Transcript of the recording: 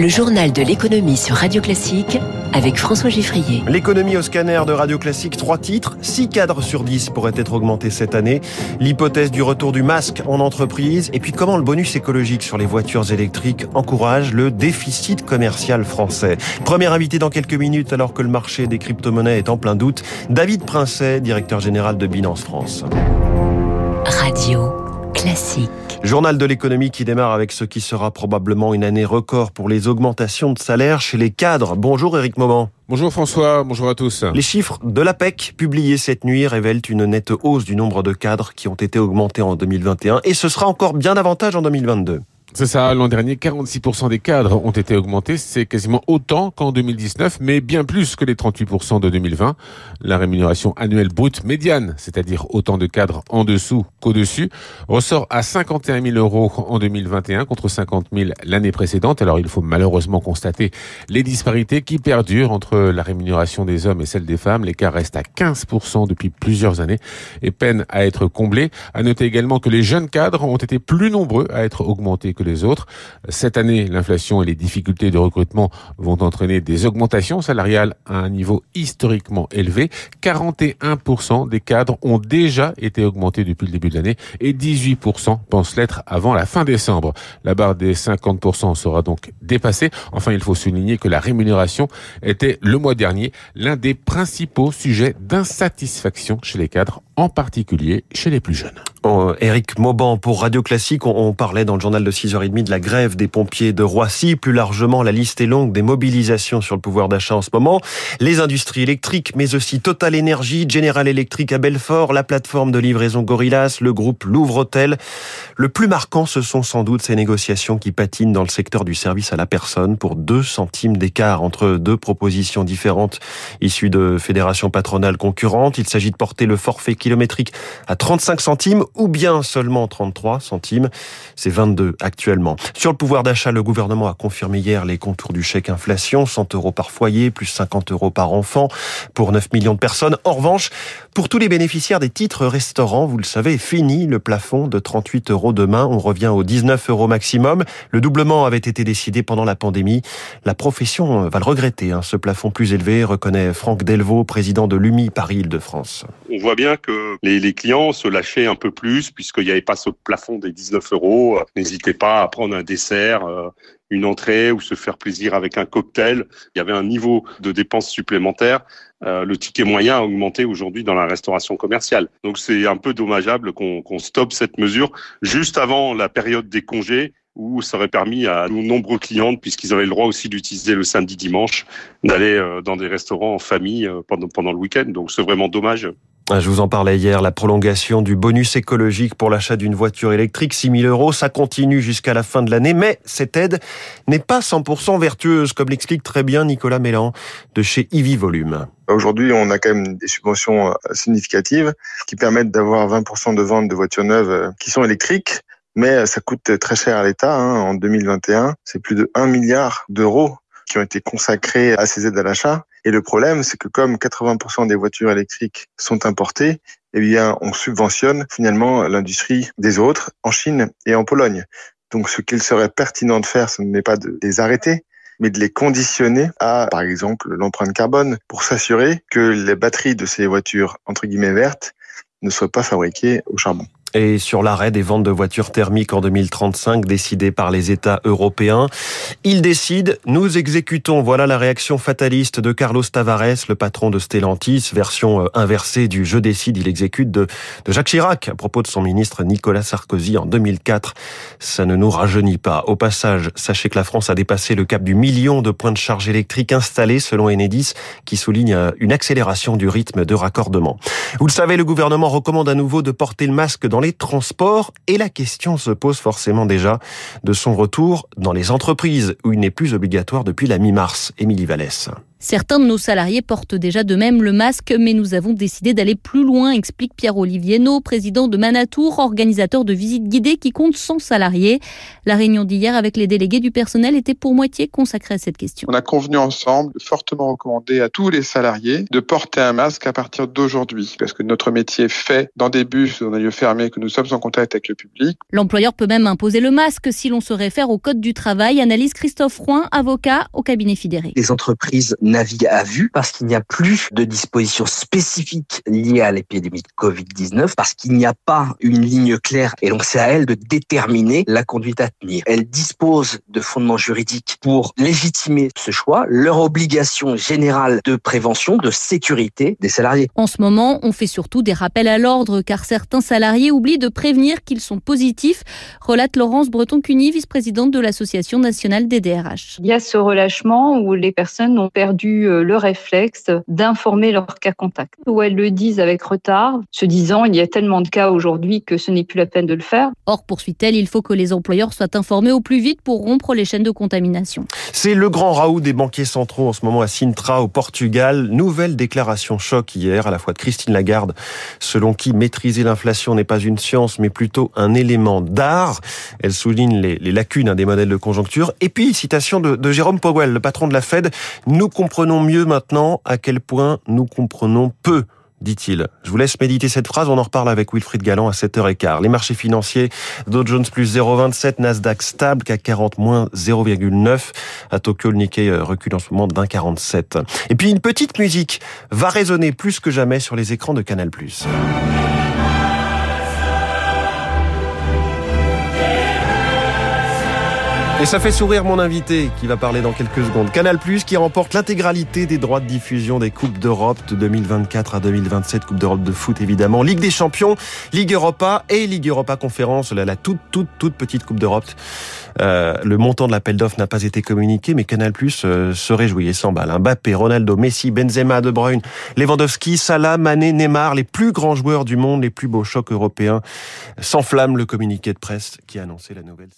Le journal de l'économie sur Radio Classique avec François Giffrier. L'économie au scanner de Radio Classique, trois titres, six cadres sur 10 pourraient être augmentés cette année. L'hypothèse du retour du masque en entreprise et puis comment le bonus écologique sur les voitures électriques encourage le déficit commercial français? Premier invité dans quelques minutes alors que le marché des crypto-monnaies est en plein doute, David Princet, directeur général de Binance France. Radio Classique. Journal de l'économie qui démarre avec ce qui sera probablement une année record pour les augmentations de salaire chez les cadres. Bonjour Eric Moment. Bonjour François, bonjour à tous. Les chiffres de l'APEC publiés cette nuit révèlent une nette hausse du nombre de cadres qui ont été augmentés en 2021 et ce sera encore bien davantage en 2022. C'est ça, l'an dernier, 46% des cadres ont été augmentés. C'est quasiment autant qu'en 2019, mais bien plus que les 38% de 2020. La rémunération annuelle brute médiane, c'est-à-dire autant de cadres en dessous qu'au-dessus, ressort à 51 000 euros en 2021 contre 50 000 l'année précédente. Alors il faut malheureusement constater les disparités qui perdurent entre la rémunération des hommes et celle des femmes. L'écart reste à 15% depuis plusieurs années et peine à être comblé. À noter également que les jeunes cadres ont été plus nombreux à être augmentés les autres. Cette année, l'inflation et les difficultés de recrutement vont entraîner des augmentations salariales à un niveau historiquement élevé. 41% des cadres ont déjà été augmentés depuis le début de l'année et 18% pensent l'être avant la fin décembre. La barre des 50% sera donc dépassée. Enfin, il faut souligner que la rémunération était le mois dernier l'un des principaux sujets d'insatisfaction chez les cadres, en particulier chez les plus jeunes. Oh, Eric Mauban pour Radio Classique, on, on parlait dans le journal de 6h30 de la grève des pompiers de Roissy. Plus largement, la liste est longue des mobilisations sur le pouvoir d'achat en ce moment. Les industries électriques, mais aussi Total Energy, General Electric à Belfort, la plateforme de livraison Gorillas, le groupe Louvre Hôtel. Le plus marquant, ce sont sans doute ces négociations qui patinent dans le secteur du service à la personne pour 2 centimes d'écart entre deux propositions différentes issues de fédérations patronales concurrentes. Il s'agit de porter le forfait à 35 centimes ou bien seulement 33 centimes. C'est 22 actuellement. Sur le pouvoir d'achat, le gouvernement a confirmé hier les contours du chèque inflation, 100 euros par foyer, plus 50 euros par enfant pour 9 millions de personnes. En revanche, pour tous les bénéficiaires des titres restaurants, vous le savez, fini le plafond de 38 euros demain. On revient aux 19 euros maximum. Le doublement avait été décidé pendant la pandémie. La profession va le regretter, hein, ce plafond plus élevé, reconnaît Franck Delvaux, président de l'UMI Paris-Île-de-France. On voit bien que les, clients se lâchaient un peu plus puisqu'il n'y avait pas ce plafond des 19 euros. N'hésitez pas à prendre un dessert, euh, une entrée ou se faire plaisir avec un cocktail. Il y avait un niveau de dépenses supplémentaires. Euh, le ticket moyen a augmenté aujourd'hui dans la restauration commerciale. Donc c'est un peu dommageable qu'on qu'on stoppe cette mesure juste avant la période des congés où ça aurait permis à nos nombreux clients, puisqu'ils avaient le droit aussi d'utiliser le samedi dimanche, d'aller euh, dans des restaurants en famille pendant, pendant le week-end. Donc c'est vraiment dommage. Je vous en parlais hier, la prolongation du bonus écologique pour l'achat d'une voiture électrique, 6 000 euros, ça continue jusqu'à la fin de l'année, mais cette aide n'est pas 100% vertueuse, comme l'explique très bien Nicolas Mélan de chez Ivy Volume. Aujourd'hui, on a quand même des subventions significatives qui permettent d'avoir 20% de ventes de voitures neuves qui sont électriques, mais ça coûte très cher à l'État. Hein. En 2021, c'est plus de 1 milliard d'euros qui ont été consacrés à ces aides à l'achat. Et le problème, c'est que comme 80% des voitures électriques sont importées, eh bien, on subventionne finalement l'industrie des autres en Chine et en Pologne. Donc, ce qu'il serait pertinent de faire, ce n'est pas de les arrêter, mais de les conditionner à, par exemple, l'empreinte carbone pour s'assurer que les batteries de ces voitures, entre guillemets, vertes, ne soient pas fabriquées au charbon et sur l'arrêt des ventes de voitures thermiques en 2035 décidé par les États européens. Ils décident, nous exécutons. Voilà la réaction fataliste de Carlos Tavares, le patron de Stellantis, version euh, inversée du je décide, il exécute de, Jacques Chirac à propos de son ministre Nicolas Sarkozy en 2004. Ça ne nous rajeunit pas. Au passage, sachez que la France a dépassé le cap du million de points de charge électrique installés selon Enedis qui souligne euh, une accélération du rythme de raccordement. Vous le savez, le gouvernement recommande à nouveau de porter le masque dans les transports et la question se pose forcément déjà de son retour dans les entreprises où il n'est plus obligatoire depuis la mi-mars. Émilie Vallès. Certains de nos salariés portent déjà de même le masque, mais nous avons décidé d'aller plus loin, explique Pierre-Olivier No, président de Manatour, organisateur de visites guidées qui compte 100 salariés. La réunion d'hier avec les délégués du personnel était pour moitié consacrée à cette question. On a convenu ensemble de fortement recommander à tous les salariés de porter un masque à partir d'aujourd'hui, parce que notre métier fait dans des bus, dans des lieux fermés, que nous sommes en contact avec le public. L'employeur peut même imposer le masque si l'on se réfère au code du travail, analyse Christophe Roin, avocat au cabinet Fidéré. Les entreprises navigue à vue parce qu'il n'y a plus de dispositions spécifiques liées à l'épidémie de Covid-19, parce qu'il n'y a pas une ligne claire. Et donc, c'est à elle de déterminer la conduite à tenir. Elle dispose de fondements juridiques pour légitimer ce choix, leur obligation générale de prévention, de sécurité des salariés. En ce moment, on fait surtout des rappels à l'ordre car certains salariés oublient de prévenir qu'ils sont positifs, relate Laurence Breton-Cuny, vice-présidente de l'Association nationale des DRH. Il y a ce relâchement où les personnes ont perdu euh, le réflexe d'informer leur cas contact. Ou elles le disent avec retard, se disant il y a tellement de cas aujourd'hui que ce n'est plus la peine de le faire. Or, poursuit-elle, il faut que les employeurs soient informés au plus vite pour rompre les chaînes de contamination. C'est le grand raout des banquiers centraux en ce moment à Sintra, au Portugal. Nouvelle déclaration choc hier, à la fois de Christine Lagarde, selon qui maîtriser l'inflation n'est pas une science, mais plutôt un élément d'art. Elle souligne les, lacunes hein, des modèles de conjoncture. Et puis, citation de, de Jérôme Powell, le patron de la Fed, nous comprenons mieux maintenant à quel point nous comprenons peu dit-il. Je vous laisse méditer cette phrase, on en reparle avec Wilfried Galland à 7h15. Les marchés financiers, Dow Jones plus 0,27, Nasdaq stable, CAC 40 moins 0,9. À Tokyo, le Nikkei euh, recule en ce moment d'1,47. Et puis une petite musique va résonner plus que jamais sur les écrans de Canal+. Et ça fait sourire mon invité qui va parler dans quelques secondes. Canal Plus qui remporte l'intégralité des droits de diffusion des Coupes d'Europe de 2024 à 2027, Coupe d'Europe de foot évidemment, Ligue des Champions, Ligue Europa et Ligue Europa Conférence, la, la toute toute toute petite Coupe d'Europe. Euh, le montant de l'appel d'offres n'a pas été communiqué, mais Canal Plus euh, se réjouit et s'emballe. Mbappé, Ronaldo, Messi, Benzema, De Bruyne, Lewandowski, Salah, Mané, Neymar, les plus grands joueurs du monde, les plus beaux chocs européens, s'enflamme le communiqué de presse qui a annoncé la nouvelle.